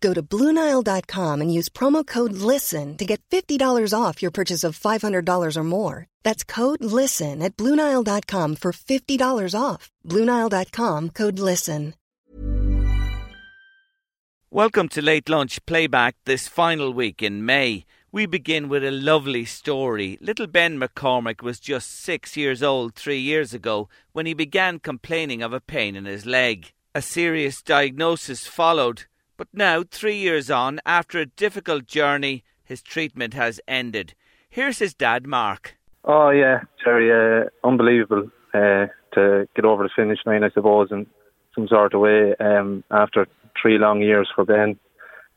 Go to BlueNile.com and use promo code LISTEN to get $50 off your purchase of $500 or more. That's code LISTEN at BlueNile.com for $50 off. BlueNile.com code LISTEN. Welcome to Late Lunch Playback this final week in May. We begin with a lovely story. Little Ben McCormick was just six years old three years ago when he began complaining of a pain in his leg. A serious diagnosis followed, but now, three years on, after a difficult journey, his treatment has ended. Here's his dad, Mark. Oh yeah, Jerry, uh, unbelievable uh, to get over the finish line, I suppose, in some sort of way um, after three long years for Ben.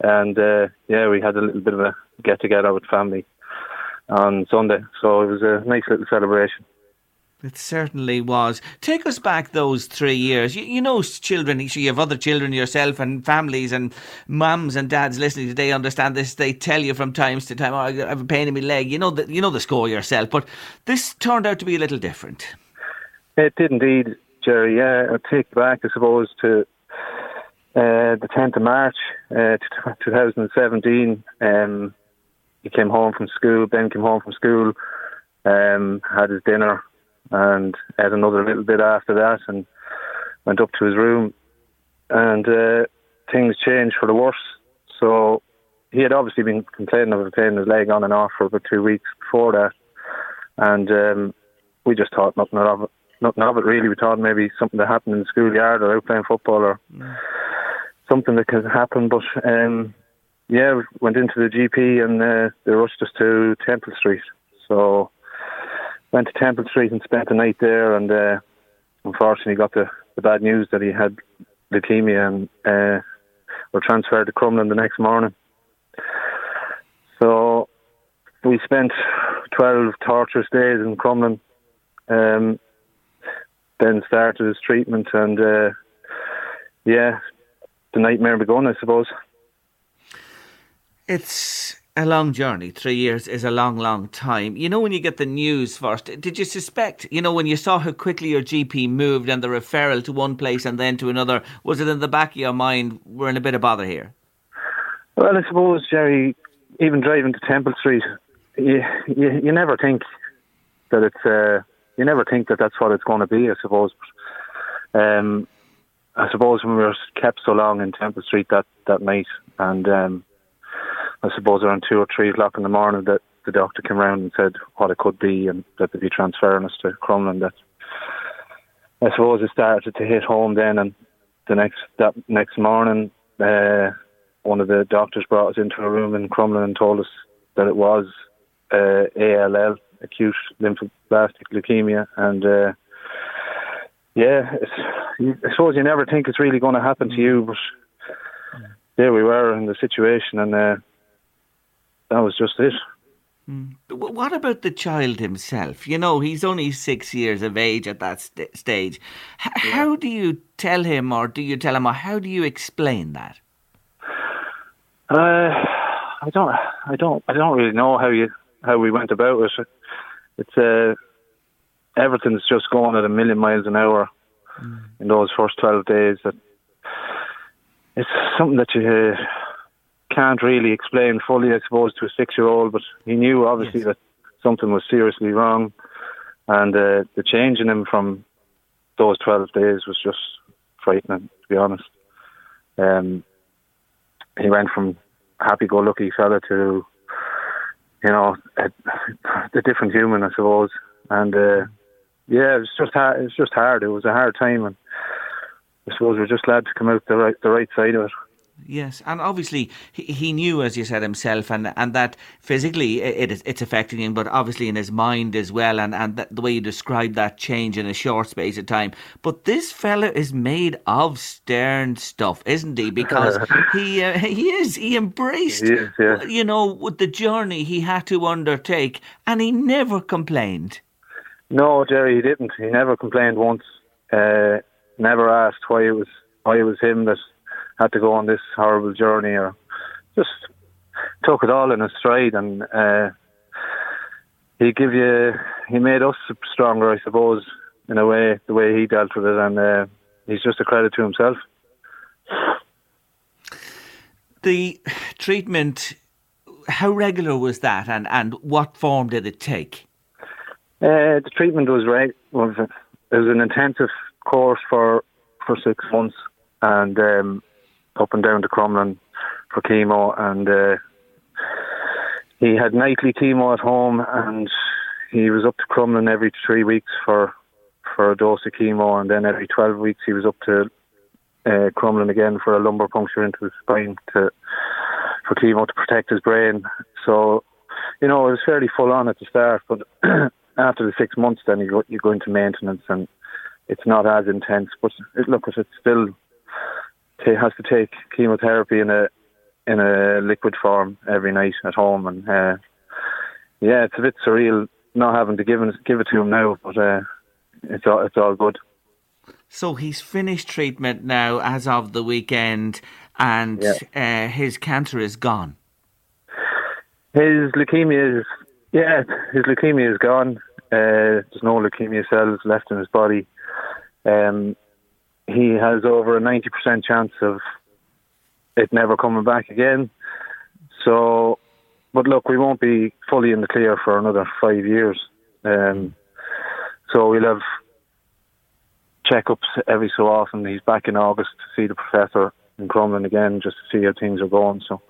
And uh, yeah, we had a little bit of a get together with family on Sunday, so it was a nice little celebration. It certainly was. Take us back those three years. You, you know, children, you have other children yourself and families and mums and dads listening today understand this. They tell you from times to time, oh, I have a pain in my leg. You know, the, you know the score yourself. But this turned out to be a little different. It did indeed, Jerry. Yeah, I'll take back, I suppose, to uh, the 10th of March uh, 2017. Um, he came home from school. Ben came home from school, um, had his dinner and had another little bit after that and went up to his room and uh, things changed for the worse. So he had obviously been complaining of a pain in his leg on and off for about two weeks before that. And um, we just thought nothing of it. Nothing of it really. We thought maybe something that happened in the schoolyard or out playing football or mm. something that could happen. But um, yeah, we went into the GP and uh, they rushed us to Temple Street. So went to Temple Street and spent the night there, and uh, unfortunately got the, the bad news that he had leukemia and uh, were transferred to Crumlin the next morning. So we spent 12 torturous days in Crumlin. Um, then started his treatment, and uh, yeah, the nightmare begun, I suppose. It's a long journey. Three years is a long, long time. You know, when you get the news first, did you suspect, you know, when you saw how quickly your GP moved and the referral to one place and then to another, was it in the back of your mind, we're in a bit of bother here? Well, I suppose, Jerry, even driving to Temple Street, you, you, you never think that it's, uh, you never think that that's what it's going to be, I suppose. Um, I suppose when we were kept so long in Temple Street that, that night and, um, I suppose around two or three o'clock in the morning that the doctor came round and said what it could be and that they'd be transferring us to Crumlin. That I suppose it started to hit home then, and the next that next morning, uh, one of the doctors brought us into a room in Crumlin and told us that it was uh, ALL, acute lymphoblastic leukemia, and uh, yeah, I suppose you never think it's really going to happen to you, but there we were in the situation, and uh, that was just it. Mm. What about the child himself? You know, he's only six years of age at that st- stage. H- yeah. How do you tell him, or do you tell him, or how do you explain that? Uh, I don't, I don't, I don't really know how you how we went about it. It's uh, everything's just going at a million miles an hour mm. in those first twelve days. That it's something that you. Uh, can't really explain fully, I suppose, to a six-year-old. But he knew obviously yes. that something was seriously wrong, and uh, the change in him from those twelve days was just frightening, to be honest. Um, he went from happy-go-lucky fella to, you know, a, a different human, I suppose. And uh, yeah, it was just hard. It was just hard. It was a hard time, and I suppose we're just glad to come out the right the right side of it. Yes, and obviously he, he knew, as you said himself, and and that physically it, it's affecting him, but obviously in his mind as well, and and that, the way you describe that change in a short space of time. But this fella is made of stern stuff, isn't he? Because he uh, he is he embraced, he is, yeah. you know, with the journey he had to undertake, and he never complained. No, Jerry, he didn't. He never complained once. Uh, never asked why it was why it was him that had to go on this horrible journey or just took it all in a stride and uh, he give you he made us stronger I suppose in a way the way he dealt with it and uh, he's just a credit to himself. The treatment how regular was that and, and what form did it take? Uh, the treatment was right was it was an intensive course for for six months and um, up and down to Crumlin for chemo, and uh, he had nightly chemo at home, and he was up to Crumlin every three weeks for for a dose of chemo, and then every twelve weeks he was up to uh, Crumlin again for a lumbar puncture into his spine to for chemo to protect his brain. So, you know, it was fairly full on at the start, but after the six months, then you go, you go into maintenance, and it's not as intense. But it, look, it's still t- has to take chemotherapy in a in a liquid form every night at home, and uh, yeah, it's a bit surreal not having to give it, give it to him now, but uh, it's all it's all good. So he's finished treatment now as of the weekend, and yeah. uh, his cancer is gone. His leukemia is yeah, his leukemia is gone. Uh, there's no leukemia cells left in his body. Um, he has over a 90% chance of it never coming back again. So, but look, we won't be fully in the clear for another five years. Um, so we'll have checkups every so often. He's back in August to see the professor in Crumlin again, just to see how things are going. So,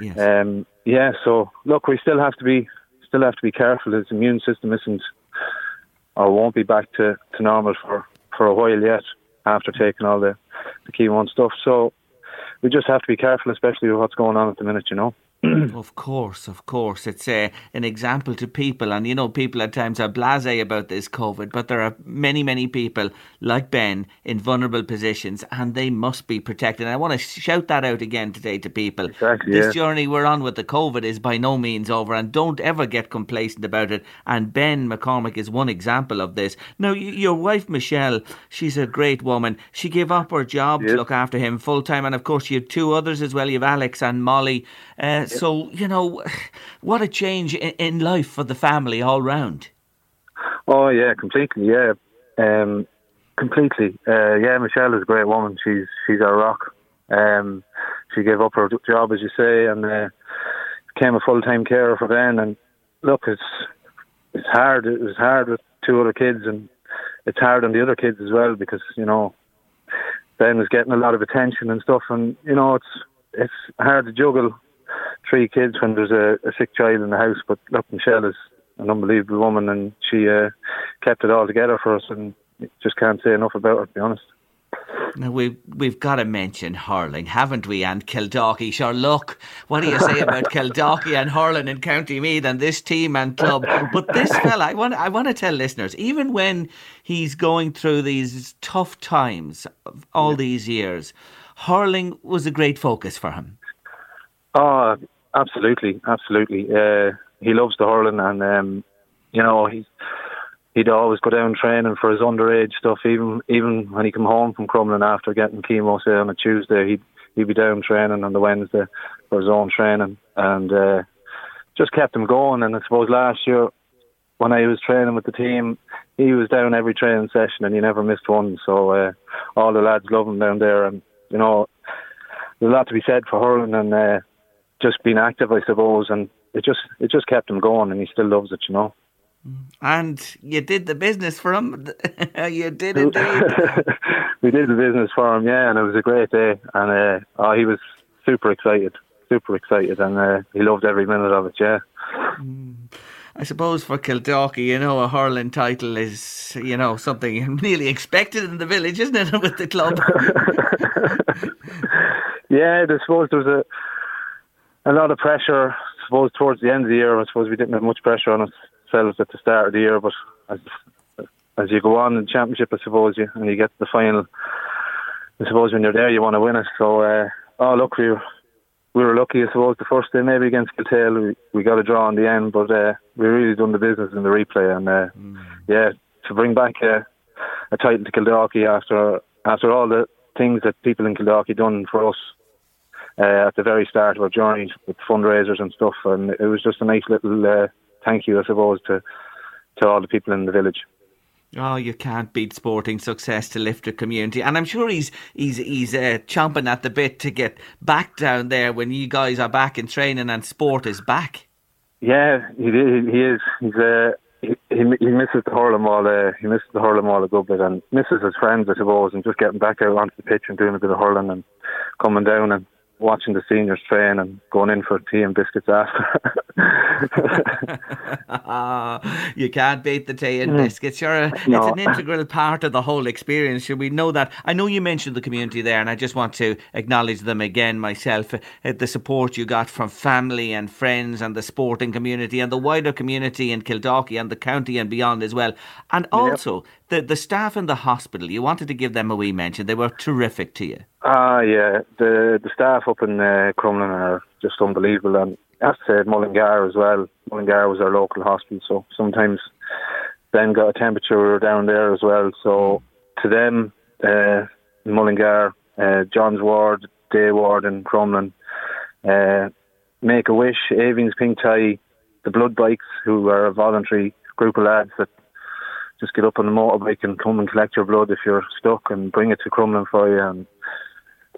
yes. um, yeah. So look, we still have to be still have to be careful. His immune system isn't or won't be back to, to normal for, for a while yet after taking all the, the chemo and stuff. So we just have to be careful, especially with what's going on at the minute, you know. of course, of course. It's uh, an example to people. And, you know, people at times are blase about this COVID, but there are many, many people like Ben in vulnerable positions and they must be protected. And I want to shout that out again today to people. Exactly, this yeah. journey we're on with the COVID is by no means over and don't ever get complacent about it. And Ben McCormick is one example of this. Now, your wife, Michelle, she's a great woman. She gave up her job to look after him full time. And of course, you have two others as well. You have Alex and Molly. Uh, so, you know, what a change in, in, life for the family all round. Oh, yeah, completely, yeah. Um, completely. Uh, yeah, Michelle is a great woman. She's she's our rock. Um, she gave up her job, as you say, and uh, became a full time carer for Ben. And look, it's it's hard. It was hard with two other kids, and it's hard on the other kids as well because you know Ben was getting a lot of attention and stuff, and you know it's it's hard to juggle three kids when there's a, a sick child in the house. But look, Michelle is an unbelievable woman, and she uh, kept it all together for us, and just can't say enough about her, to be honest. Now we've we've got to mention hurling, haven't we? And Kildalkey. Sure, look, what do you say about Kildalkey and hurling in County Meath and this team and club? But this fella, I want I want to tell listeners, even when he's going through these tough times, of all these years, hurling was a great focus for him. Oh, absolutely, absolutely. Uh, he loves the hurling, and um, you know he's he'd always go down training for his underage stuff. Even even when he come home from Crumlin after getting chemo, say on a Tuesday, he'd he'd be down training on the Wednesday for his own training, and uh, just kept him going. And I suppose last year when I was training with the team, he was down every training session and he never missed one. So uh, all the lads love him down there, and you know there's a lot to be said for hurling and. Uh, just being active, I suppose, and it just it just kept him going, and he still loves it, you know. And you did the business for him. you did indeed. we did the business for him, yeah, and it was a great day. And uh, oh, he was super excited, super excited, and uh, he loved every minute of it. Yeah. Mm. I suppose for Kildalkey, you know, a hurling title is, you know, something nearly expected in the village, isn't it, with the club? yeah, I suppose there was a a lot of pressure. I suppose towards the end of the year, I suppose we didn't have much pressure on ourselves at the start of the year, but as as you go on in the championship, I suppose you and you get to the final. I suppose when you're there, you want to win it. So, uh, oh look, we were, we were lucky. I suppose the first day maybe against Kiltale, we, we got a draw in the end, but uh, we really done the business in the replay. And uh, mm. yeah, to bring back a, a title to Kildare after after all the things that people in Kildalkey done for us uh, at the very start of our journey with fundraisers and stuff, and it was just a nice little uh, thank you, I suppose, to to all the people in the village. Oh, you can't beat sporting success to lift a community, and I'm sure he's he's he's uh, chomping at the bit to get back down there when you guys are back in training and sport is back. Yeah, he he is. He's uh, he, he misses the hurling ball. Uh, he misses the hurling ball a good bit, and misses his friends, I suppose, and just getting back out onto the pitch and doing a bit of hurling and coming down and watching the seniors train and going in for tea and biscuits after. you can't beat the tea and mm. biscuits. You're a, no. It's an integral part of the whole experience. Should we know that? I know you mentioned the community there, and I just want to acknowledge them again myself. Uh, the support you got from family and friends and the sporting community and the wider community in Kildare and the county and beyond as well. And also, yep the the staff in the hospital. You wanted to give them a wee mention. They were terrific to you. Ah, yeah. The the staff up in uh, Crumlin are just unbelievable, and as I said, Mullingar as well. Mullingar was our local hospital, so sometimes Ben got a temperature down there as well. So to them, uh, Mullingar, uh, John's Ward, Day Ward, and Crumlin, uh, Make a Wish, Aoibheann's Pink Tie, the Blood Bikes, who are a voluntary group of lads that just get up on the motorbike and come and collect your blood if you're stuck and bring it to Crumlin for you. And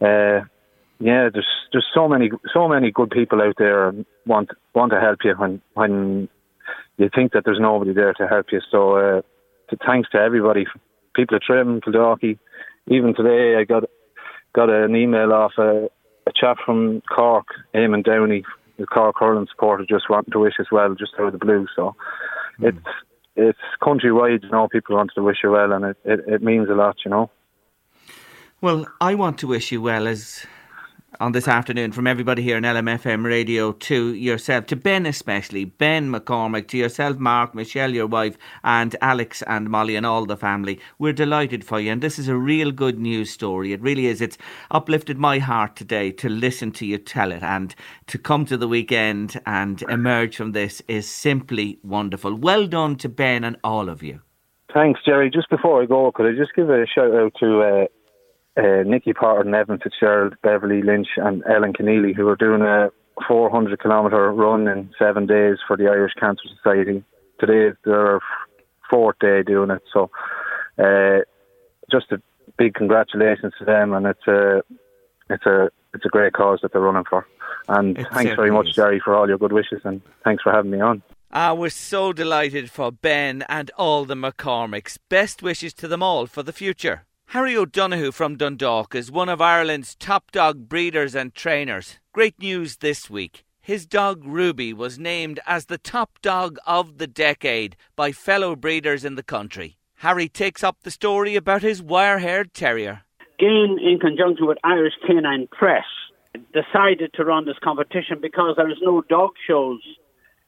uh, yeah, there's there's so many so many good people out there want want to help you when when you think that there's nobody there to help you. So uh, to, thanks to everybody, people at Trim, Kildalkey. Even today, I got got an email off a, a chap from Cork, Eamon Downey, the Cork hurling supporter, just wanting to wish as well, just out of the blue. So mm. it's it's countrywide, you know, people want to wish you well, and it, it, it means a lot, you know. Well, I want to wish you well as on this afternoon from everybody here in LMFM radio to yourself, to Ben especially, Ben McCormick, to yourself, Mark, Michelle, your wife, and Alex and Molly and all the family. We're delighted for you, and this is a real good news story. It really is. It's uplifted my heart today to listen to you tell it, and to come to the weekend and emerge from this is simply wonderful. Well done to Ben and all of you. Thanks, Jerry. Just before I go, could I just give a shout out to uh, uh, Nicky Potter and Evan Fitzgerald, Beverly Lynch, and Ellen Keneally, who are doing a 400 kilometre run in seven days for the Irish Cancer Society. Today is their fourth day doing it, so uh, just a big congratulations to them, and it's a it's a it's a great cause that they're running for. And thanks very much. Jerry, for all your good wishes, and thanks for having me on. Ah, we're so delighted for Ben and all the McCormicks. Best wishes to them all for the future. Harry O'Donoghue from Dundalk is one of Ireland's top dog breeders and trainers. Great news this week. His dog Ruby was named as the top dog of the decade by fellow breeders in the country. Harry takes up the story about his wire haired terrier. Gain, in conjunction with Irish Canine Press, decided to run this competition because there is no dog shows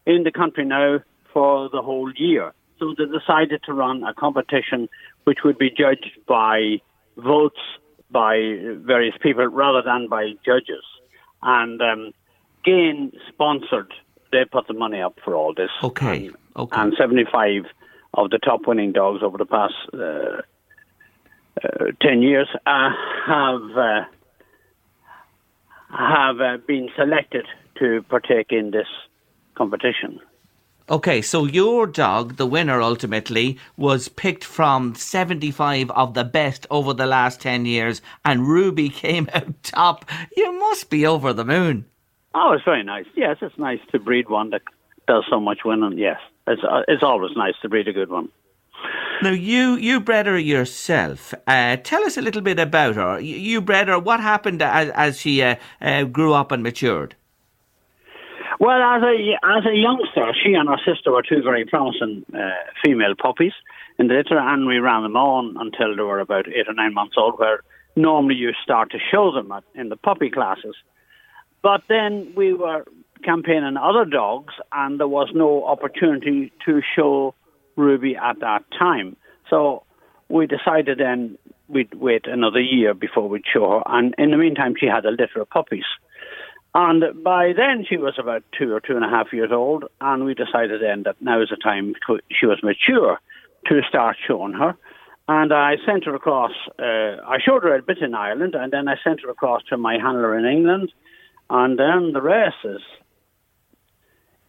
in the country now for the whole year. So they decided to run a competition which would be judged by votes by various people rather than by judges. And um, Gain sponsored, they put the money up for all this. Okay. And, okay. and 75 of the top winning dogs over the past uh, uh, 10 years uh, have uh, have uh, been selected to partake in this competition. Okay, so your dog, the winner ultimately, was picked from 75 of the best over the last 10 years, and Ruby came out top. You must be over the moon. Oh, it's very nice. Yes, it's nice to breed one that does so much winning. Yes, it's, uh, it's always nice to breed a good one. Now, you, you bred her yourself. Uh, tell us a little bit about her. You, bred her. What happened as, as she uh, uh, grew up and matured? Well, as a as a youngster, she and her sister were two very promising uh, female puppies in the litter, and we ran them on until they were about eight or nine months old, where normally you start to show them at, in the puppy classes. But then we were campaigning other dogs, and there was no opportunity to show Ruby at that time. So we decided then we'd wait another year before we'd show her. And in the meantime, she had a litter of puppies. And by then, she was about two or two and a half years old, and we decided then that now is the time she was mature to start showing her. And I sent her across, uh, I showed her a bit in Ireland, and then I sent her across to my handler in England, and then the rest is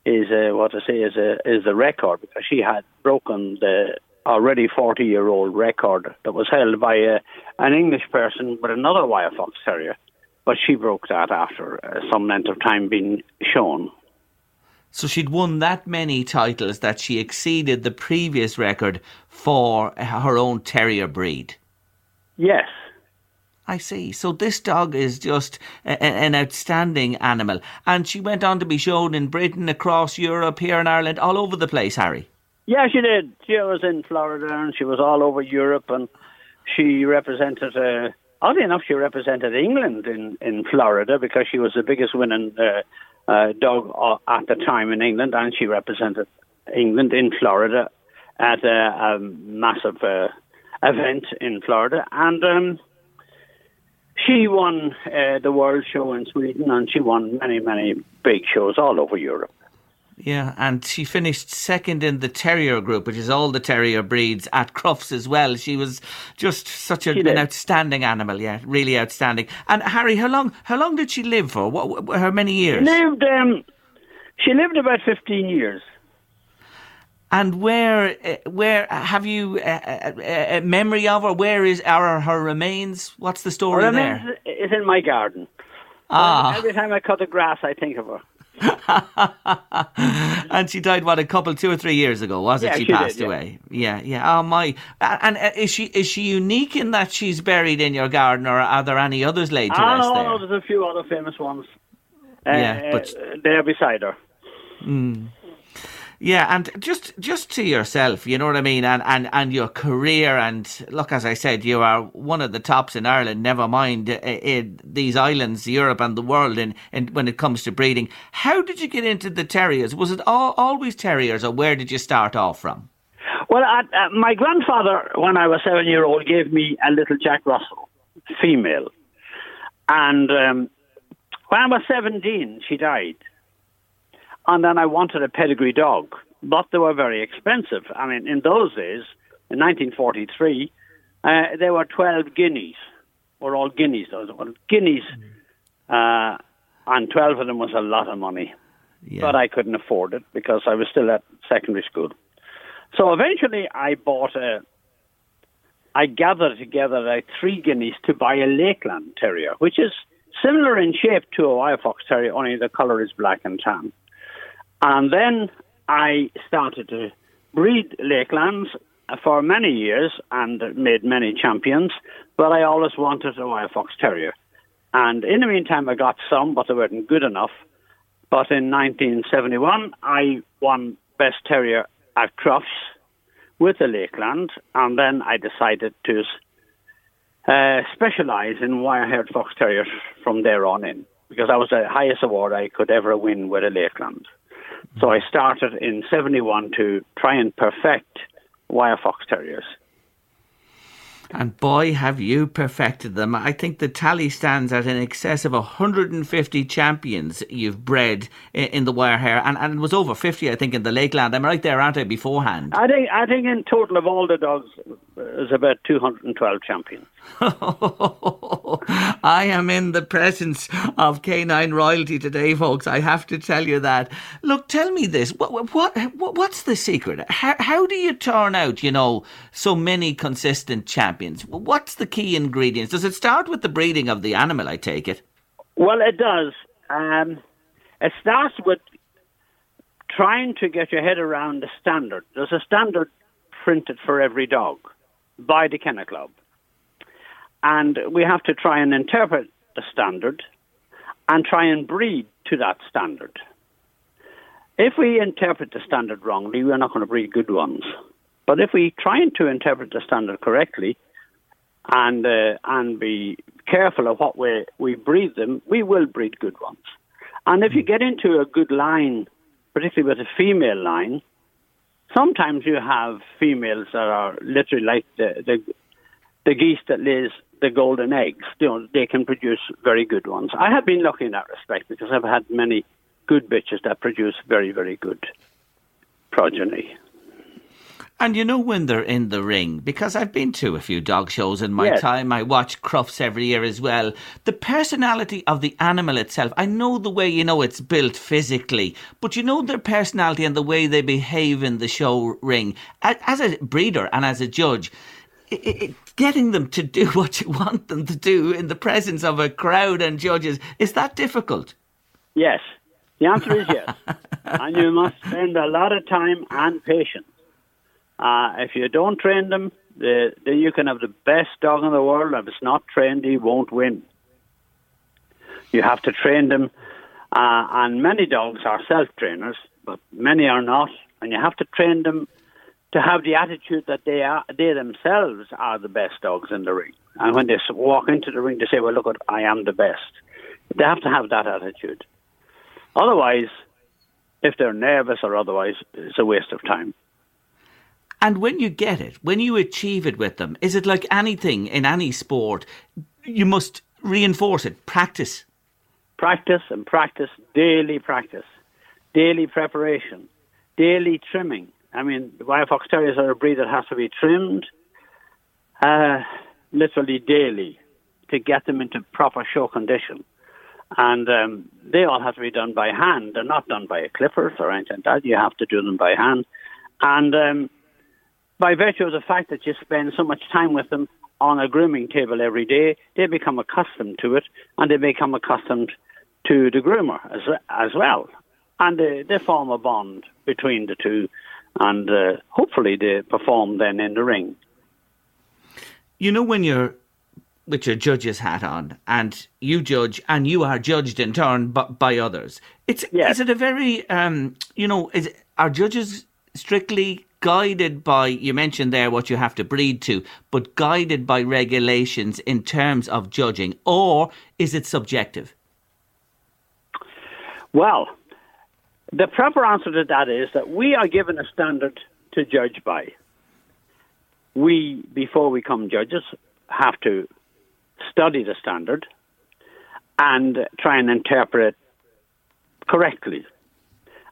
is uh, what I say is a, is the record because she had broken the already 40 year old record that was held by uh, an English person with another wire fox terrier, but she broke that after uh, some length of time being shown. So she'd won that many titles that she exceeded the previous record for her own terrier breed. Yes. I see. So this dog is just a, an outstanding animal. And she went on to be shown in Britain, across Europe, here in Ireland, all over the place, Harry. Yeah, she did. She was in Florida and she was all over Europe and she represented, uh, oddly enough, she represented England in, in Florida because she was the biggest winning uh, uh, dog uh, at the time in England and she represented England in Florida at a, a massive uh, event in Florida. And um, she won uh, the World Show in Sweden and she won many, many big shows all over Europe. Yeah, and she finished second in the terrier group, which is all the terrier breeds at Crufts as well. She was just such a, an outstanding animal. Yeah, really outstanding. And Harry, how long how long did she live for? What how many years? She lived um, she lived about fifteen years. And where uh, where have you a, uh, uh, uh, memory of her? Where is are her remains? What's the story her there? It's in my garden. Ah. Every time I cut the grass, I think of her. and she died what a couple, two or three years ago, was it? Yeah, she, she passed did, yeah. away. Yeah, yeah. Oh my! And uh, is she is she unique in that she's buried in your garden, or are there any others laid to ah, rest no, there? no, there's a few other famous ones. Yeah, uh, but they're beside her. Mm. Yeah, and just just to yourself, you know what I mean, and, and and your career, and look, as I said, you are one of the tops in Ireland. Never mind uh, in these islands, Europe and the world, in, in when it comes to breeding. How did you get into the terriers? Was it all, always terriers, or where did you start off from? Well, uh, my grandfather, when I was seven year old, gave me a little Jack Russell, female, and um, when I was seventeen, she died and then I wanted a pedigree dog, but they were very expensive. I mean, in those days, in 1943, uh, there were 12 guineas, or all guineas, those were guineas, uh, and 12 of them was a lot of money. Yeah. But I couldn't afford it because I was still at secondary school. So eventually I bought a, I gathered together like three guineas to buy a Lakeland Terrier, which is similar in shape to a Wire Fox Terrier, only the colour is black and tan. And then I started to breed Lakelands for many years and made many champions, but I always wanted a Wire Fox Terrier. And in the meantime, I got some, but they weren't good enough. But in 1971, I won Best Terrier at Crufts with the Lakeland, and then I decided to uh, specialise in wire-haired fox terriers from there on in, because that was the highest award I could ever win with a Lakeland. So I started in 71 to try and perfect wire fox terriers. And boy, have you perfected them. I think the tally stands at in excess of 150 champions you've bred in the wire hair. And, and it was over 50, I think, in the Lakeland. I'm right there, aren't I, beforehand? I think, I think in total of all the dogs, there's about 212 champions. I am in the presence of canine royalty today, folks. I have to tell you that. Look, tell me this. What, what, what what's the secret? How, how do you turn out, you know, so many consistent champions? What's the key ingredients? Does it start with the breeding of the animal? I take it. Well, it does. Um, it starts with trying to get your head around the standard. There's a standard printed for every dog by the Kennel Club. And we have to try and interpret the standard and try and breed to that standard. if we interpret the standard wrongly, we're not going to breed good ones. But if we try to interpret the standard correctly and uh, and be careful of what way we breed them, we will breed good ones. And if you get into a good line, particularly with a female line, sometimes you have females that are literally like the the, the geese that lays the golden eggs. You know, they can produce very good ones. I have been lucky in that respect because I've had many good bitches that produce very, very good progeny. And you know when they're in the ring, because I've been to a few dog shows in my yes. time. I watch Crufts every year as well. The personality of the animal itself, I know the way you know it's built physically, but you know their personality and the way they behave in the show ring. As a breeder and as a judge, it, it, getting them to do what you want them to do in the presence of a crowd and judges, is that difficult? Yes. The answer is yes. and you must spend a lot of time and patience uh, if you don't train them, then you can have the best dog in the world. If it's not trained, he won't win. You have to train them, uh, and many dogs are self trainers, but many are not. And you have to train them to have the attitude that they are they themselves are the best dogs in the ring. And when they walk into the ring, they say, "Well, look, I am the best." They have to have that attitude. Otherwise, if they're nervous or otherwise, it's a waste of time. And when you get it, when you achieve it with them, is it like anything in any sport? You must reinforce it, practice. Practice and practice, daily practice, daily preparation, daily trimming. I mean, wire fox terriers are a breed that has to be trimmed uh, literally daily to get them into proper show condition. And um, they all have to be done by hand. They're not done by a clippers or anything like that. You have to do them by hand. And um, by virtue of the fact that you spend so much time with them on a grooming table every day, they become accustomed to it and they become accustomed to the groomer as, as well. And they, they form a bond between the two and uh, hopefully they perform then in the ring. You know, when you're with your judge's hat on and you judge and you are judged in turn by, by others, it's, yes. is it a very, um, you know, is, are judges strictly guided by, you mentioned there what you have to breed to, but guided by regulations in terms of judging, or is it subjective? Well, the proper answer to that is that we are given a standard to judge by. We, before we come judges, have to study the standard and try and interpret correctly.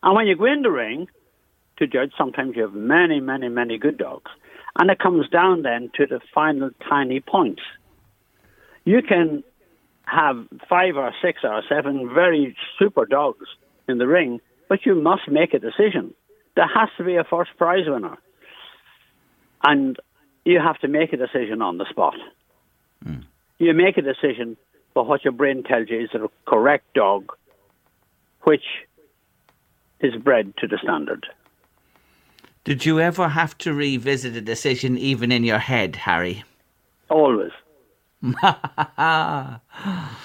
And when you go in the ring, to judge. Sometimes you have many, many, many good dogs. And it comes down then to the final tiny points. You can have five or six or seven very super dogs in the ring, but you must make a decision. There has to be a first prize winner. And you have to make a decision on the spot. Mm. You make a decision for what your brain tells you is the correct dog, which is bred to the standard. Did you ever have to revisit a decision even in your head, Harry? Always.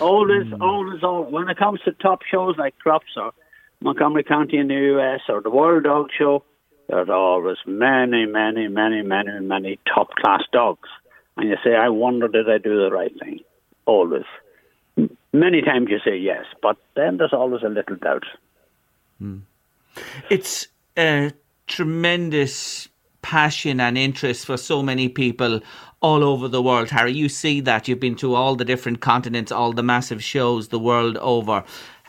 always, always, always. When it comes to top shows like Crufts or Montgomery County in the US or the World Dog Show, there's always many, many, many, many, many top class dogs. And you say, I wonder, did I do the right thing? Always. Many times you say yes, but then there's always a little doubt. Mm. It's uh, tremendous passion and interest for so many people all over the world. Harry, you see that. You've been to all the different continents, all the massive shows the world over.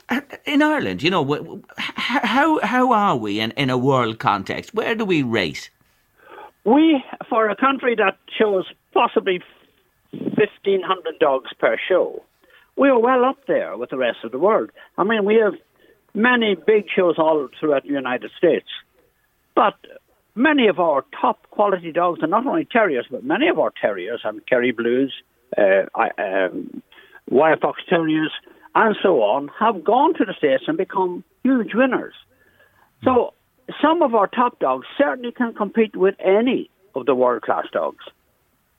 Uh, in Ireland, you know, how how are we in, in a world context? Where do we rate? We, for a country that shows possibly 1,500 dogs per show, we are well up there with the rest of the world. I mean, we have many big shows all throughout the United States. But many of our top quality dogs, and not only terriers, but many of our terriers, and Kerry Blues, uh, um, Wire Fox Terriers, and so on, have gone to the States and become huge winners. So some of our top dogs certainly can compete with any of the world class dogs.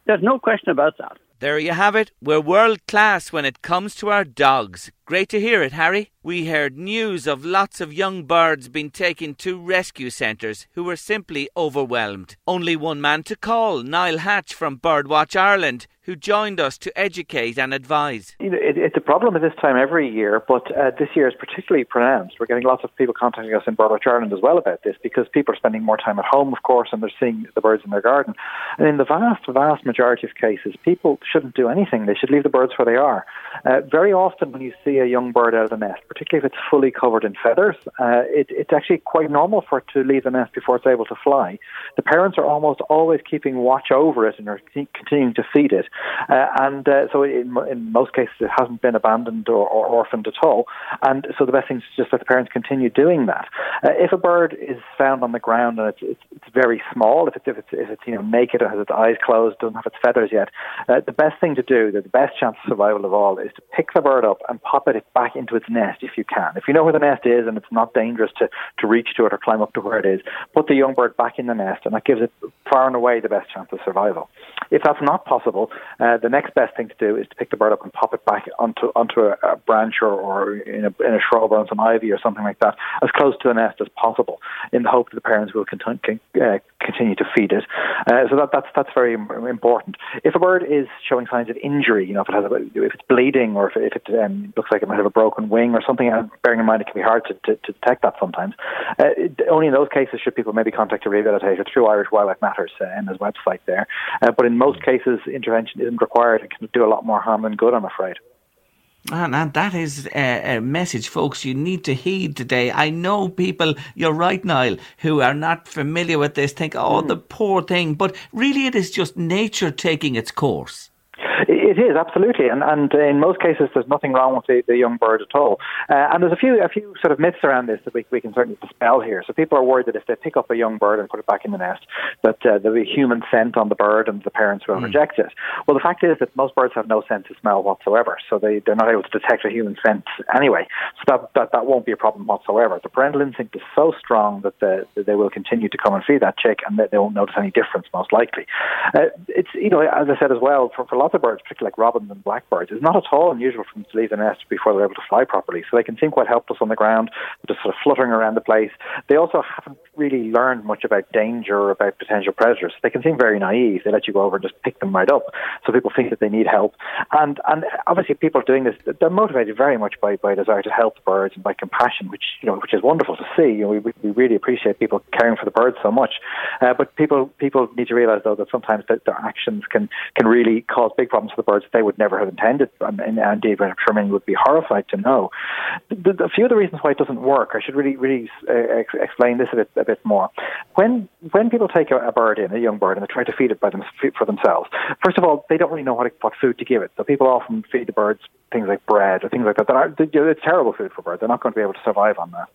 There's no question about that. There you have it. We're world class when it comes to our dogs. Great to hear it, Harry. We heard news of lots of young birds being taken to rescue centres who were simply overwhelmed. Only one man to call, Niall Hatch from Birdwatch Ireland, who joined us to educate and advise. You know, it, it's a problem at this time every year, but uh, this year is particularly pronounced. We're getting lots of people contacting us in Birdwatch Ireland as well about this because people are spending more time at home, of course, and they're seeing the birds in their garden. And in the vast, vast majority of cases, people shouldn't do anything. They should leave the birds where they are. Uh, very often, when you see a young bird out of the nest, particularly if it's fully covered in feathers, uh, it, it's actually quite normal for it to leave the nest before it's able to fly. The parents are almost always keeping watch over it and are continuing to feed it. Uh, and uh, so in, in, most cases it hasn't been abandoned or, or, orphaned at all. And so the best thing is just that the parents continue doing that. Uh, if a bird is found on the ground and it's, it's, it's very small, if it's, if it's, if it's you know naked or has its eyes closed, doesn't have its feathers yet, uh, the best thing to do, the best chance of survival of all, is to pick the bird up and pop it back into its nest if you can. If you know where the nest is and it's not dangerous to, to reach to it or climb up to where it is, put the young bird back in the nest and that gives it far and away the best chance of survival. If that's not possible, uh, the next best thing to do is to pick the bird up and pop it back onto onto a, a branch or, or in, a, in a shrub or on some ivy or something like that, as close to the nest as possible, in the hope that the parents will continue, uh, continue to feed it. Uh, so that, that's that's very important. If a bird is showing signs of injury, you know, if it has a, if it's bleeding or if, if it um, looks like it might have a broken wing or something, and bearing in mind it can be hard to, to, to detect that sometimes. Uh, only in those cases should people maybe contact a rehabilitator through Irish Wildlife Matters uh, Emma's website there. Uh, but in most cases, intervention isn't required and can do a lot more harm than good, I'm afraid. And, and that is a, a, message, folks, you need to heed today. I know people, you're right, Niall, who are not familiar with this think, oh, mm. the poor thing. But really, it is just nature taking its course. It is absolutely, and and in most cases, there's nothing wrong with the, the young bird at all. Uh, and there's a few a few sort of myths around this that we, we can certainly dispel here. So people are worried that if they pick up a young bird and put it back in the nest, that uh, there'll be human scent on the bird and the parents will mm. reject it. Well, the fact is that most birds have no sense of smell whatsoever, so they they're not able to detect a human scent anyway. So that that, that won't be a problem whatsoever. The parental instinct is so strong that, the, that they will continue to come and feed that chick, and they, they won't notice any difference most likely. Uh, it's you know as I said as well for, for lots of birds, like robins and blackbirds, it's not at all unusual for them to leave the nest before they're able to fly properly. So they can seem quite helpless on the ground, just sort of fluttering around the place. They also haven't really learned much about danger or about potential predators. They can seem very naive. They let you go over and just pick them right up. So people think that they need help. And and obviously people are doing this, they're motivated very much by, by desire to help the birds and by compassion, which you know which is wonderful to see. You know, we, we really appreciate people caring for the birds so much. Uh, but people people need to realise though that sometimes that their actions can can really cause big problems for the birds they would never have intended, and, and indeed, I'm sure many would be horrified to know. The, the, a few of the reasons why it doesn't work, I should really, really uh, ex- explain this a bit, a bit more. When when people take a, a, bird in, a young bird, and they try to feed it by them, for themselves, first of all, they don't really know what, what food to give it. So people often feed the birds things like bread or things like that. that are, it's terrible food for birds. They're not going to be able to survive on that.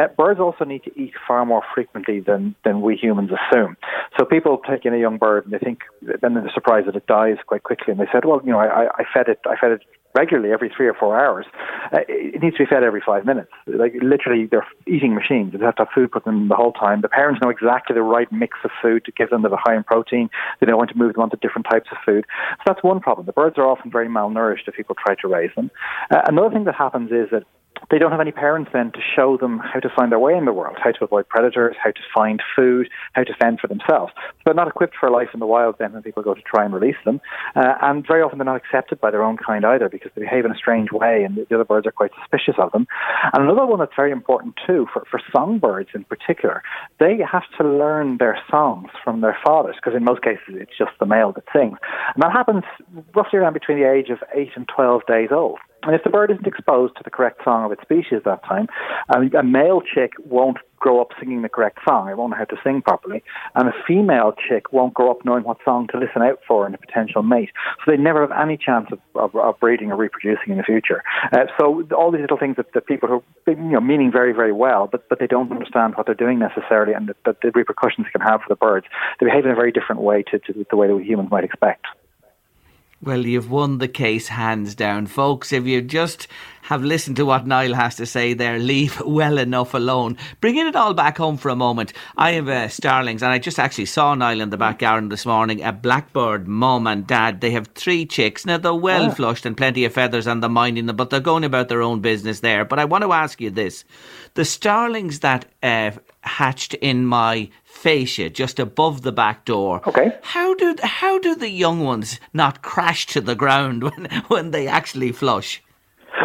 Uh, birds also need to eat far more frequently than, than we humans assume. So people take in a young bird and they think, then they're surprised that it dies quite quickly. And they said, well, you know, I, I fed it, I fed it regularly every three or four hours. Uh, it needs to be fed every five minutes. Like literally, they're eating machines. They have to have food put in them the whole time. The parents know exactly the right mix of food to give them that are high in protein. They know when to move them onto different types of food. So that's one problem. The birds are often very malnourished if people try to raise them. Uh, another thing that happens is that they don't have any parents then to show them how to find their way in the world, how to avoid predators, how to find food, how to fend for themselves. So they're not equipped for life in the wild then when people go to try and release them. Uh, and very often they're not accepted by their own kind either because they behave in a strange way and the other birds are quite suspicious of them. And another one that's very important too for, for songbirds in particular, they have to learn their songs from their fathers because in most cases it's just the male that sings. And that happens roughly around between the age of 8 and 12 days old. And if the bird isn't exposed to the correct song of its species that time, a male chick won't grow up singing the correct song. It won't know how to sing properly. And a female chick won't grow up knowing what song to listen out for in a potential mate. So they never have any chance of, of, of breeding or reproducing in the future. Uh, so all these little things that, that people who are you know, meaning very, very well, but, but they don't understand what they're doing necessarily and the, the, the repercussions it can have for the birds. They behave in a very different way to, to the way that we humans might expect. Well, you've won the case hands down. Folks, if you just have listened to what Niall has to say there, leave well enough alone. Bringing it all back home for a moment, I have uh, starlings, and I just actually saw Niall in the back garden this morning. A blackbird mum and dad. They have three chicks. Now, they're well oh. flushed and plenty of feathers and they're minding them, but they're going about their own business there. But I want to ask you this the starlings that uh, hatched in my fascia just above the back door. Okay. How do how do the young ones not crash to the ground when when they actually flush?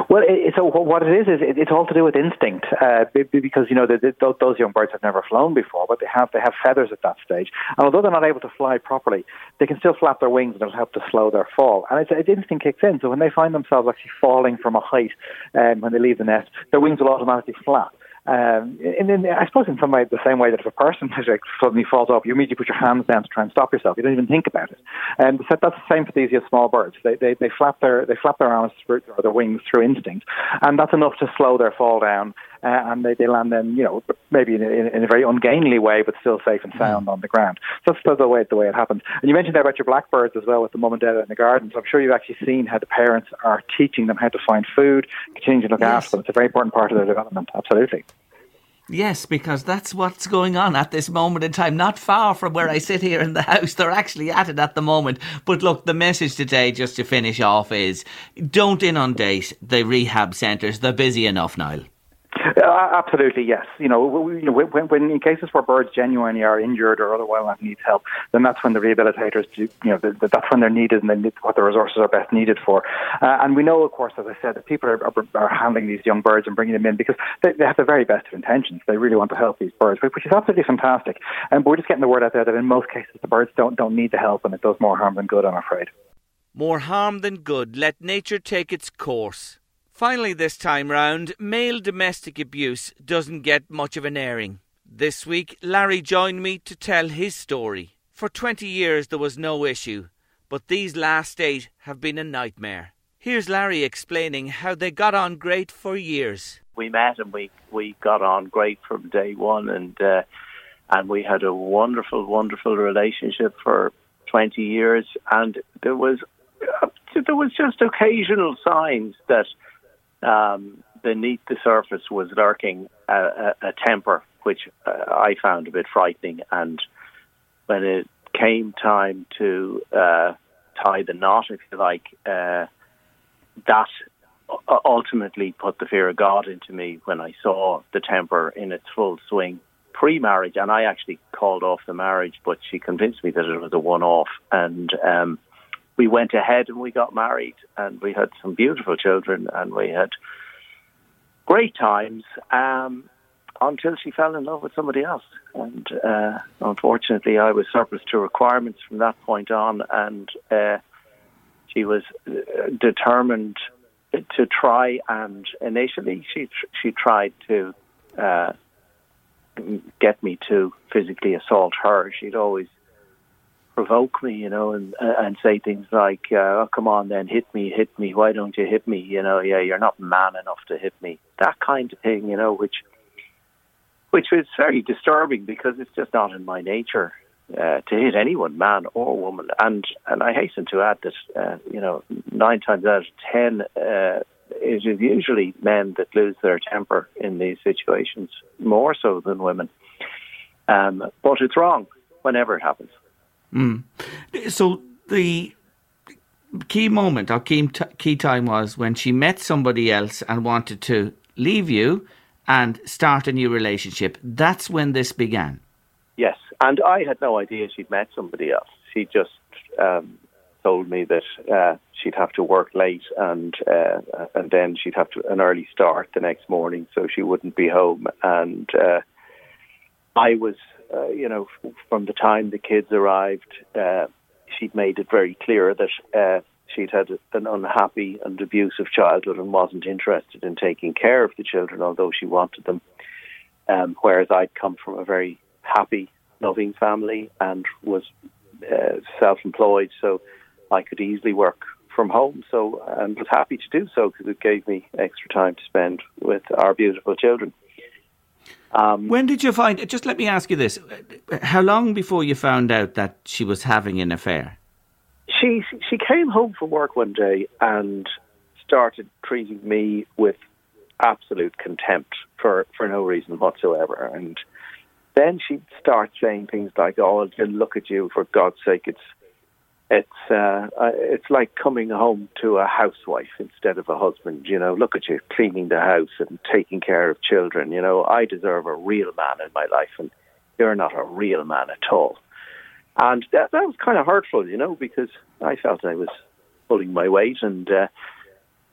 Well, it, so what it is is it, it's all to do with instinct, uh, because you know the, the, those young birds have never flown before, but they have they have feathers at that stage, and although they're not able to fly properly, they can still flap their wings, and it'll help to slow their fall. And it's, it's instinct kicks in, so when they find themselves actually falling from a height, um, when they leave the nest, their wings will automatically flap. Um, and then I suppose in some way, the same way that if a person like, suddenly falls off, you immediately put your hands down to try and stop yourself. You don't even think about it. And that's the same for these small birds. They, they, they flap their they flap their arms through, or their wings through instinct, and that's enough to slow their fall down. Uh, and they, they land then, you know, maybe in, in, in, a very ungainly way, but still safe and sound mm. on the ground. So that's the way the way it happens. And you mentioned there about your blackbirds as well with the mum and dad in the gardens. I'm sure you've actually seen how the parents are teaching them how to find food, continuing to look yes. after them. It's a very important part of their development. Absolutely. Yes, because that's what's going on at this moment in time. Not far from where I sit here in the house. They're actually at it at the moment. But look, the message today, just to finish off, is don't inundate the rehab centres. They're busy enough, Niall. Uh, absolutely, yes. You know, when, when in cases where birds genuinely are injured or otherwise need help, then that's when the rehabilitators, do, you know, the, the, that's when they're needed and they what the resources are best needed for. Uh, and we know, of course, as I said, that people are, are, are, handling these young birds and bringing them in because they, they, have the very best of intentions. They really want to help these birds, which is absolutely fantastic. And we're just getting the word out there that in most cases the birds don't don't need the help, and it does more harm than good. I'm afraid. More harm than good. Let nature take its course. Finally, this time round, male domestic abuse doesn't get much of an airing. This week, Larry joined me to tell his story. For 20 years, there was no issue, but these last eight have been a nightmare. Here's Larry explaining how they got on great for years. We met and we, we got on great from day one, and uh, and we had a wonderful, wonderful relationship for 20 years. And there was uh, there was just occasional signs that um, beneath the surface was lurking a, a, a temper, which uh, I found a bit frightening. And when it came time to uh, tie the knot, if you like, uh, that ultimately put the fear of God into me when I saw the temper in its full swing pre-marriage, and I actually called off the marriage, but she convinced me that it was a one-off, and um, we went ahead and we got married and we had some beautiful children and we had great times um, until she fell in love with somebody else. And uh, unfortunately, I was surplus to requirements from that point on, and uh, she was uh, determined to try. And initially, she she tried to uh, get me to physically assault her. She'd always provoke me, you know, and and say things like, uh, "Oh, come on, then hit me, hit me. Why don't you hit me? You know, yeah, you're not man enough to hit me." That kind of thing, you know, which which was very disturbing because it's just not in my nature uh, to hit anyone, man or woman. And and I hasten to add that, uh, you know, nine times out of ten. Uh, it is usually men that lose their temper in these situations more so than women. Um, but it's wrong whenever it happens. Mm. So the key moment or key, t- key time was when she met somebody else and wanted to leave you and start a new relationship. That's when this began. Yes, and I had no idea she'd met somebody else. She just um, told me that uh, she'd have to work late and uh, and then she'd have to an early start the next morning, so she wouldn't be home. And uh, I was uh, you know, from the time the kids arrived, uh, she'd made it very clear that uh, she'd had an unhappy and abusive childhood and wasn't interested in taking care of the children, although she wanted them. Um, whereas I'd come from a very happy, loving family and was uh, self-employed, so I could easily work from home. So and was happy to do so because it gave me extra time to spend with our beautiful children. Um, when did you find? Just let me ask you this: How long before you found out that she was having an affair? she she came home from work one day and started treating me with absolute contempt for for no reason whatsoever, and then she'd start saying things like, "Oh, I'll look at you for God's sake, it's." It's uh, it's like coming home to a housewife instead of a husband. You know, look at you cleaning the house and taking care of children. You know, I deserve a real man in my life, and you're not a real man at all. And that, that was kind of hurtful, you know, because I felt I was pulling my weight. And uh,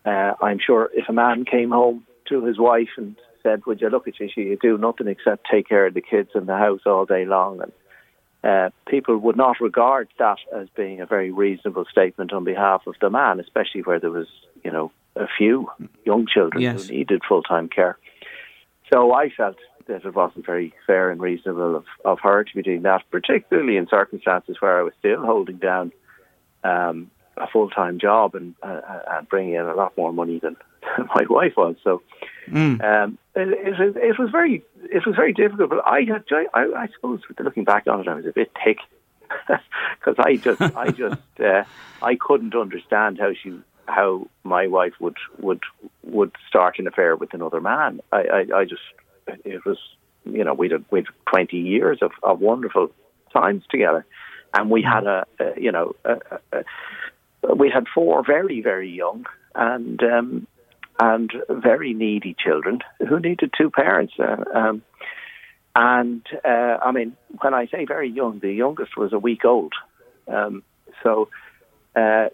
uh, I'm sure if a man came home to his wife and said, "Would you look at you? You do nothing except take care of the kids and the house all day long," and uh, people would not regard that as being a very reasonable statement on behalf of the man, especially where there was, you know, a few young children yes. who needed full time care. So I felt that it wasn't very fair and reasonable of, of her to be doing that, particularly in circumstances where I was still holding down um, a full time job and, uh, and bringing in a lot more money than my wife was. So mm. um, it, it, it, was very it was very difficult. But I had I, I suppose looking back on it, I was a bit thick because I just I just uh, I couldn't understand how she how my wife would would would start an affair with another man. I I, I just it was you know we had we had twenty years of, of wonderful times together, and we had a, a you know a, a, we had four very very young and um, and very needy children who needed two parents. Uh, um, and uh, I mean, when I say very young, the youngest was a week old. Um, so uh,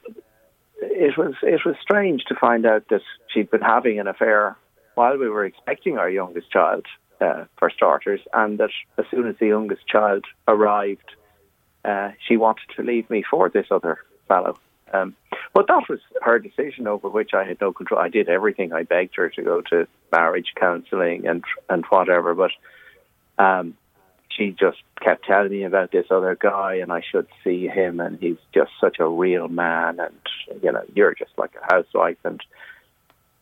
it was it was strange to find out that she'd been having an affair while we were expecting our youngest child, uh, for starters, and that as soon as the youngest child arrived, uh, she wanted to leave me for this other fellow. Um, but that was her decision over which I had no control. I did everything. I begged her to go to marriage counselling and and whatever, but um, she just kept telling me about this other guy, and I should see him, and he's just such a real man, and you know, you're just like a housewife, and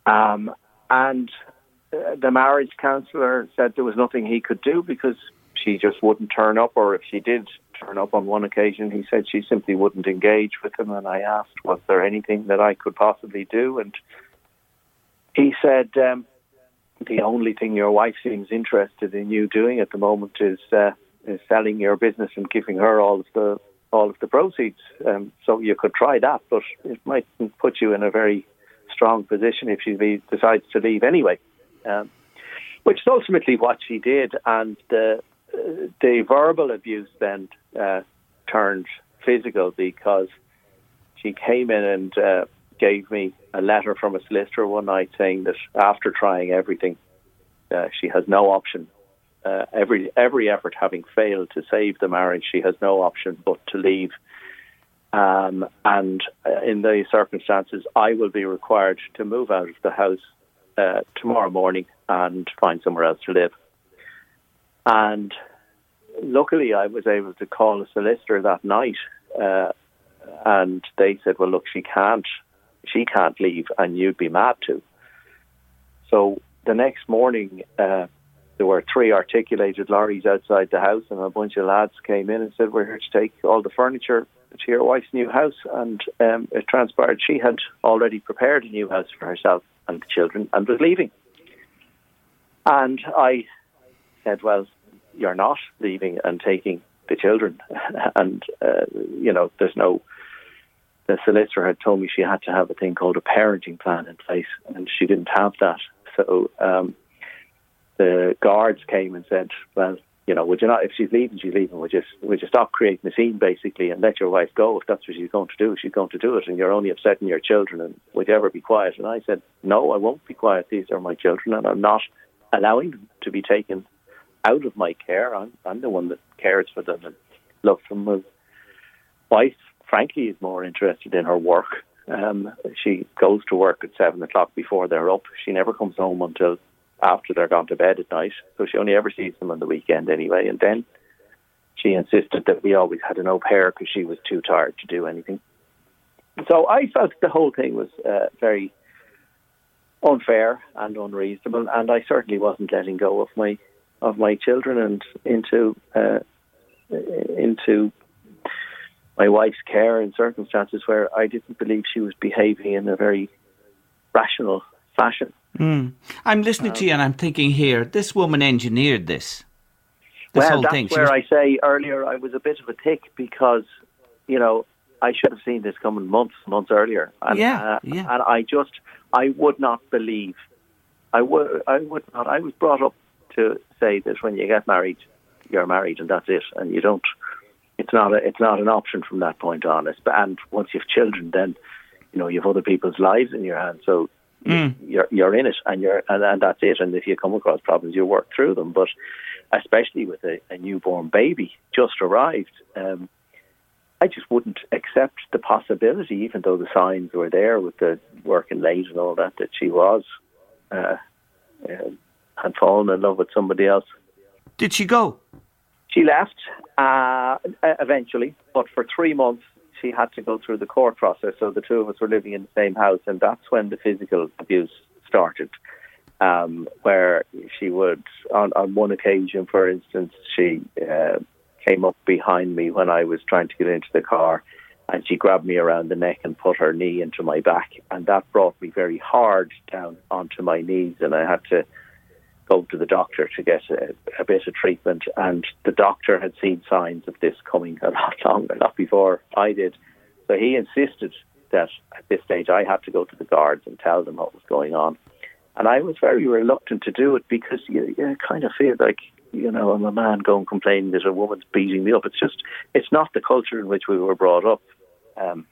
um, and uh, the marriage counsellor said there was nothing he could do because she just wouldn't turn up, or if she did turn up on one occasion, he said she simply wouldn't engage with him. And I asked, was there anything that I could possibly do? And he said, um, the only thing your wife seems interested in you doing at the moment is uh, is selling your business and giving her all of the all of the proceeds. Um, so you could try that, but it might put you in a very strong position if she decides to leave anyway. Um, which is ultimately what she did, and the the verbal abuse then uh, turned physical because she came in and uh, gave me a letter from a solicitor one night saying that after trying everything, uh, she has no option. Uh, every every effort having failed to save the marriage, she has no option but to leave. Um, and uh, in these circumstances, I will be required to move out of the house uh, tomorrow morning and find somewhere else to live. And luckily, I was able to call a solicitor that night, uh, and they said, "Well, look, she can't, she can't leave, and you'd be mad to." So the next morning, uh, there were three articulated lorries outside the house, and a bunch of lads came in and said, "We're here to take all the furniture to your wife's new house." And um, it transpired she had already prepared a new house for herself and the children, and was leaving. And I said, "Well, you're not leaving and taking the children. and, uh, you know, there's no, the solicitor had told me she had to have a thing called a parenting plan in place, and she didn't have that. So um, the guards came and said, well, you know, would you not, if she's leaving, she's leaving, would you, would you stop creating a scene basically and let your wife go? If that's what she's going to do, she's going to do it, and you're only upsetting your children, and would you ever be quiet? And I said, no, I won't be quiet. These are my children, and I'm not allowing them to be taken out of my care. I'm, I'm the one that cares for them and loves them. My wife, frankly, is more interested in her work. Um, she goes to work at seven o'clock before they're up. She never comes home until after they're gone to bed at night. So she only ever sees them on the weekend anyway. And then she insisted that we always had an au pair because she was too tired to do anything. So I felt the whole thing was uh, very unfair and unreasonable, and I certainly wasn't letting go of my of my children and into uh, into my wife's care in circumstances where I didn't believe she was behaving in a very rational fashion. Mm. I'm listening um, to you and I'm thinking here, this woman engineered this. this well, that's thing. where was... I say earlier I was a bit of a tick because, you know, I should have seen this coming months, months earlier. And, yeah, uh, yeah. And I just, I would not believe, I would, I would not. I was brought up to say that when you get married, you're married, and that's it, and you don't. It's not a, it's not an option from that point on. And once you've children, then you know you have other people's lives in your hands. So mm. you're you're in it, and you're and, and that's it. And if you come across problems, you work through them. But especially with a, a newborn baby just arrived. Um, I just wouldn't accept the possibility, even though the signs were there with the working late and all that, that she was uh, uh, had fallen in love with somebody else. Did she go? She left uh, eventually, but for three months she had to go through the court process. So the two of us were living in the same house, and that's when the physical abuse started. Um, where she would, on, on one occasion, for instance, she uh, came up behind me when I was trying to get into the car and she grabbed me around the neck and put her knee into my back and that brought me very hard down onto my knees and I had to go to the doctor to get a, a bit of treatment and the doctor had seen signs of this coming a lot longer, not before I did. So he insisted that at this stage I had to go to the guards and tell them what was going on. And I was very reluctant to do it because you, you kind of feel like you know, I'm a man going complaining that a woman's beating me up. It's just, it's not the culture in which we were brought up. Um,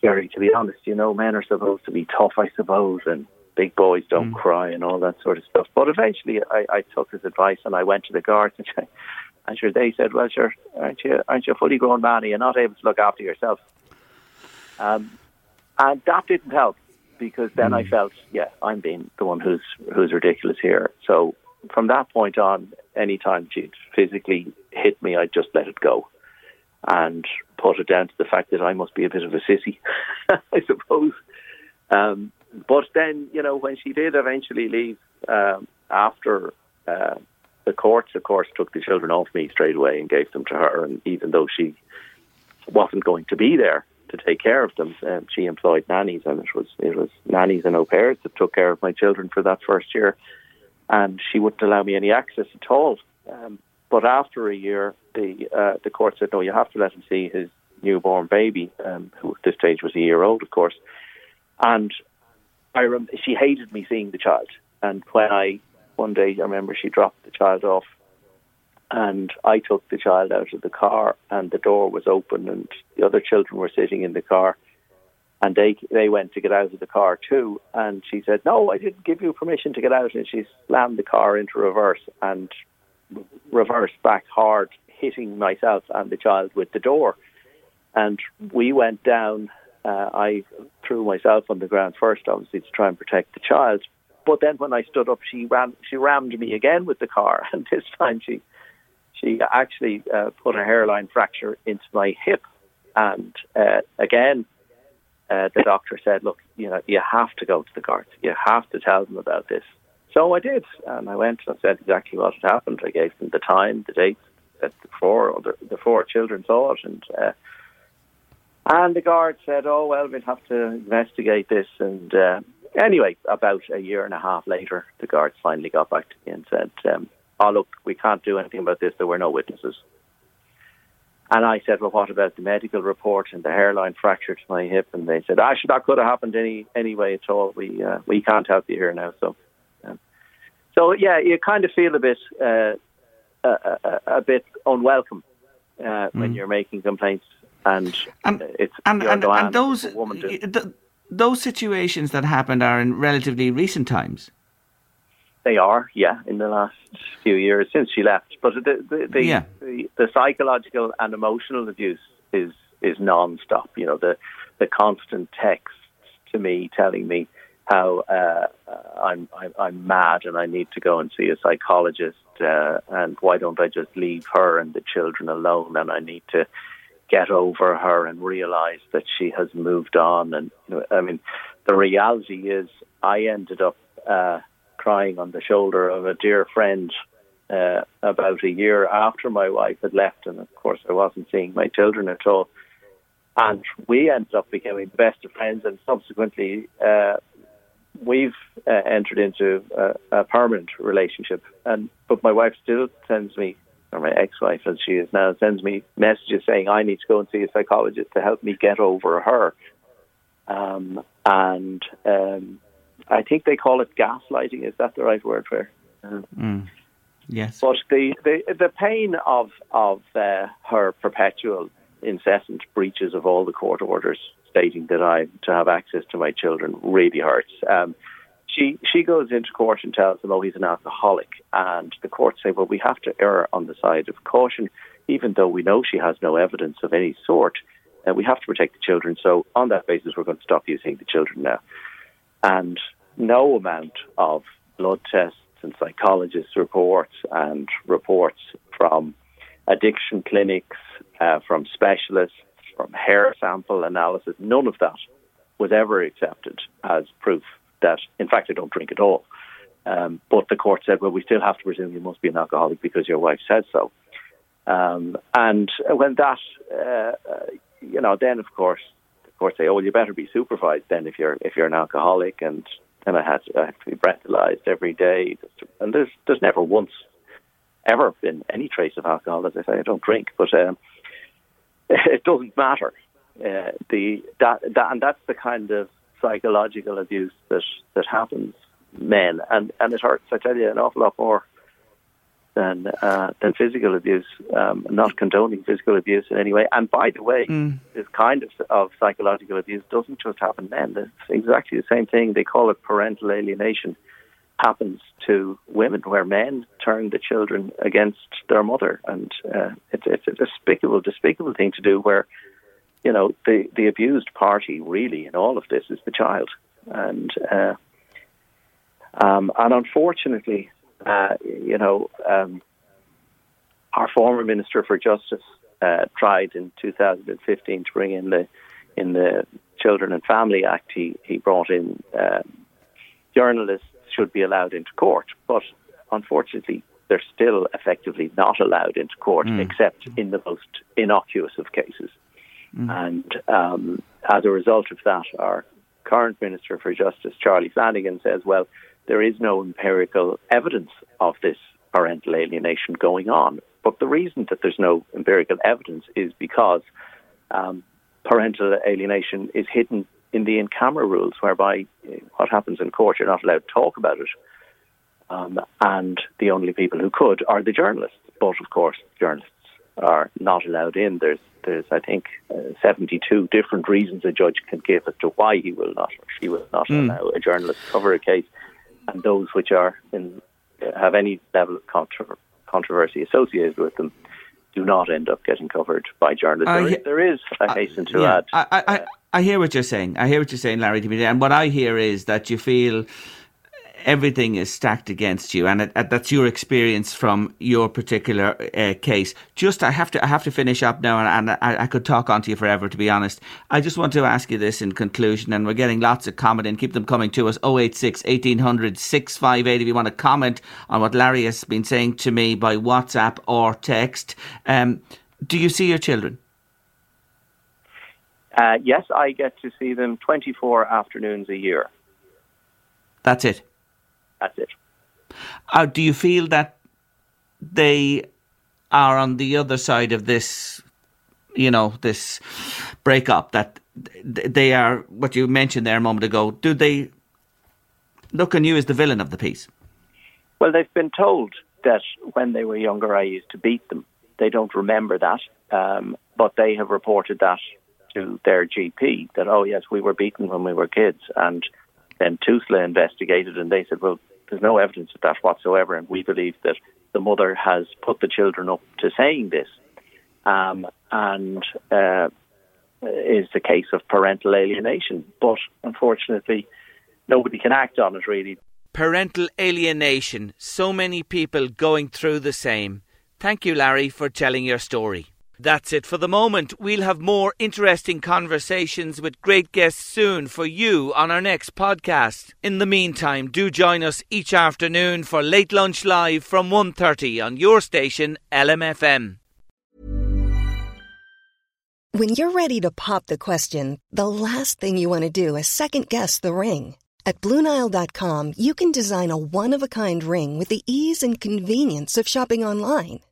Gary, to be honest, you know, men are supposed to be tough, I suppose, and big boys don't mm. cry and all that sort of stuff. But eventually, I, I took his advice and I went to the guards and, and sure they said, "Well, sure, aren't you aren't you a fully grown man? And you're not able to look after yourself." Um, and that didn't help because then mm. I felt, yeah, I'm being the one who's who's ridiculous here. So from that point on, anytime she'd physically hit me, I'd just let it go and put it down to the fact that I must be a bit of a sissy, I suppose. Um, but then, you know, when she did eventually leave um, after uh, the courts, of course, took the children off me straight away and gave them to her. And even though she wasn't going to be there to take care of them, um, she employed nannies, and it was it was nannies and au pairs that took care of my children for that first year and she wouldn't allow me any access at all. Um, but after a year, the uh, the court said, no, you have to let him see his newborn baby, um, who at this stage was a year old, of course. And I rem- she hated me seeing the child. And when I one day, I remember she dropped the child off, and I took the child out of the car, and the door was open, and the other children were sitting in the car and they they went to get out of the car too. And she said, "No, I didn't give you permission to get out." And she slammed the car into reverse and reversed back hard, hitting myself and the child with the door. And we went down. Uh, I threw myself on the ground first, obviously to try and protect the child. But then when I stood up, she ran. She rammed me again with the car, and this time she she actually uh, put a hairline fracture into my hip. And uh, again, uh, the doctor said, "Look, you know, you have to go to the guards. You have to tell them about this." So I did, and I went and I said exactly what had happened. I gave them the time, the date that the four the, four children saw it, and uh, and the guard said, "Oh well, we'll have to investigate this." And uh, anyway, about a year and a half later, the guards finally got back to me and said, um, "Oh look, we can't do anything about this. There were no witnesses." And I said, well, what about the medical report and the hairline fracture to my hip? And they said, actually, that could have happened any anyway at all. We uh, we can't help you here now. So, um, so yeah, you kind of feel a bit uh, a, a, a, bit unwelcome uh, mm. when you're making complaints, and, and it's and, and, and those those situations that happened are in relatively recent times. They are, yeah, in the last few years since she left. But the the the, yeah. the, the psychological and emotional abuse is is non-stop. You know, the the constant texts to me telling me how uh, I'm, I'm I'm mad and I need to go and see a psychologist, uh, and why don't I just leave her and the children alone? And I need to get over her and realize that she has moved on. And you know, I mean, the reality is, I ended up. Uh, crying on the shoulder of a dear friend uh, about a year after my wife had left, and of course I wasn't seeing my children at all. and we ended up becoming best of friends, and subsequently uh, we've uh, entered into a, a, permanent relationship. And but my wife still sends me, or my ex-wife as she is now, sends me messages saying I need to go and see a psychologist to help me get over her. Um, and um, I think they call it gaslighting. Is that the right word for? it? mm. Yes. But the, the the pain of of uh, her perpetual incessant breaches of all the court orders stating that I to have access to my children really hurts. Um, she she goes into court and tells them, "Oh, he's an alcoholic," and the court say, "Well, we have to err on the side of caution, even though we know she has no evidence of any sort. and we have to protect the children. So, on that basis, we're going to stop using the children now." And no amount of blood tests and psychologists' reports and reports from addiction clinics, uh, from specialists, from hair sample analysis, none of that was ever accepted as proof that, in fact, I don't drink at all. Um, but the court said, well, we still have to presume you must be an alcoholic because your wife said so. Um, and when that, uh, you know, then of course the court say, oh, well, you better be supervised then if you're if you're an alcoholic, and then I had to, I have to be breathalyzed every day. And there's there's never once ever been any trace of alcohol. As I say, I don't drink, but um, it doesn't matter. Uh, the that, that and that's the kind of psychological abuse that that happens men, and and it hurts. I tell you, an awful lot more than uh, than physical abuse. Um, not condoning physical abuse in any way. And by the way, mm. this kind of of psychological abuse doesn't just happen men. It's exactly the same thing. They call it parental alienation happens to women, where men turn the children against their mother, and uh, it's, it's a despicable, despicable thing to do. Where you know the the abused party really in all of this is the child, and uh, um, and unfortunately, uh, you know, um, our former minister for justice uh, tried in 2015 to bring in the in the Children and Family Act. He he brought in uh, journalists should be allowed into court. But unfortunately, they're still effectively not allowed into court mm. except in the most innocuous of cases. Mm. And um, as a result of that, our current Minister for Justice, Charlie Flanagan, says, well, there is no empirical evidence of this parental alienation going on. But the reason that there's no empirical evidence is because um, parental alienation is hidden in the in camera rules, whereby uh, what happens in court, you're not allowed to talk about it. Um, and the only people who could are the journalists. But of course, journalists are not allowed in. There's, there's I think, uh, 72 different reasons a judge can give as to why he will not or she will not mm. allow a journalist to cover a case, and those which are in, have any level of controversy associated with them do not end up getting covered by journalists. There, is, there is, I hasten to yeah, add. I, I, I hear what you're saying. I hear what you're saying, Larry. And what I hear is that you feel everything is stacked against you, and it, it, that's your experience from your particular uh, case. Just, I have to, I have to finish up now, and, and I, I, could talk on to you forever, to be honest. I just want to ask you this in conclusion, and we're getting lots of comment in. Keep them coming to us. 086 1800 658 if you want to comment on what Larry has been saying to me by WhatsApp or text. Um, do you see your children? Uh, yes, I get to see them 24 afternoons a year. That's it. That's it. Uh, do you feel that they are on the other side of this, you know, this breakup? That they are what you mentioned there a moment ago. Do they look on you as the villain of the piece? Well, they've been told that when they were younger, I used to beat them. They don't remember that, um, but they have reported that to their GP that, oh, yes, we were beaten when we were kids. And then TUSLA investigated and they said, well, there's no evidence of that whatsoever. And we believe that the mother has put the children up to saying this. Um, and uh, is the case of parental alienation. But unfortunately, nobody can act on it really. Parental alienation. So many people going through the same. Thank you, Larry, for telling your story. That's it for the moment. We'll have more interesting conversations with great guests soon for you on our next podcast. In the meantime, do join us each afternoon for Late Lunch Live from 1.30 on your station LMFM. When you're ready to pop the question, the last thing you want to do is second guess the ring. At Bluenile.com, you can design a one of a kind ring with the ease and convenience of shopping online.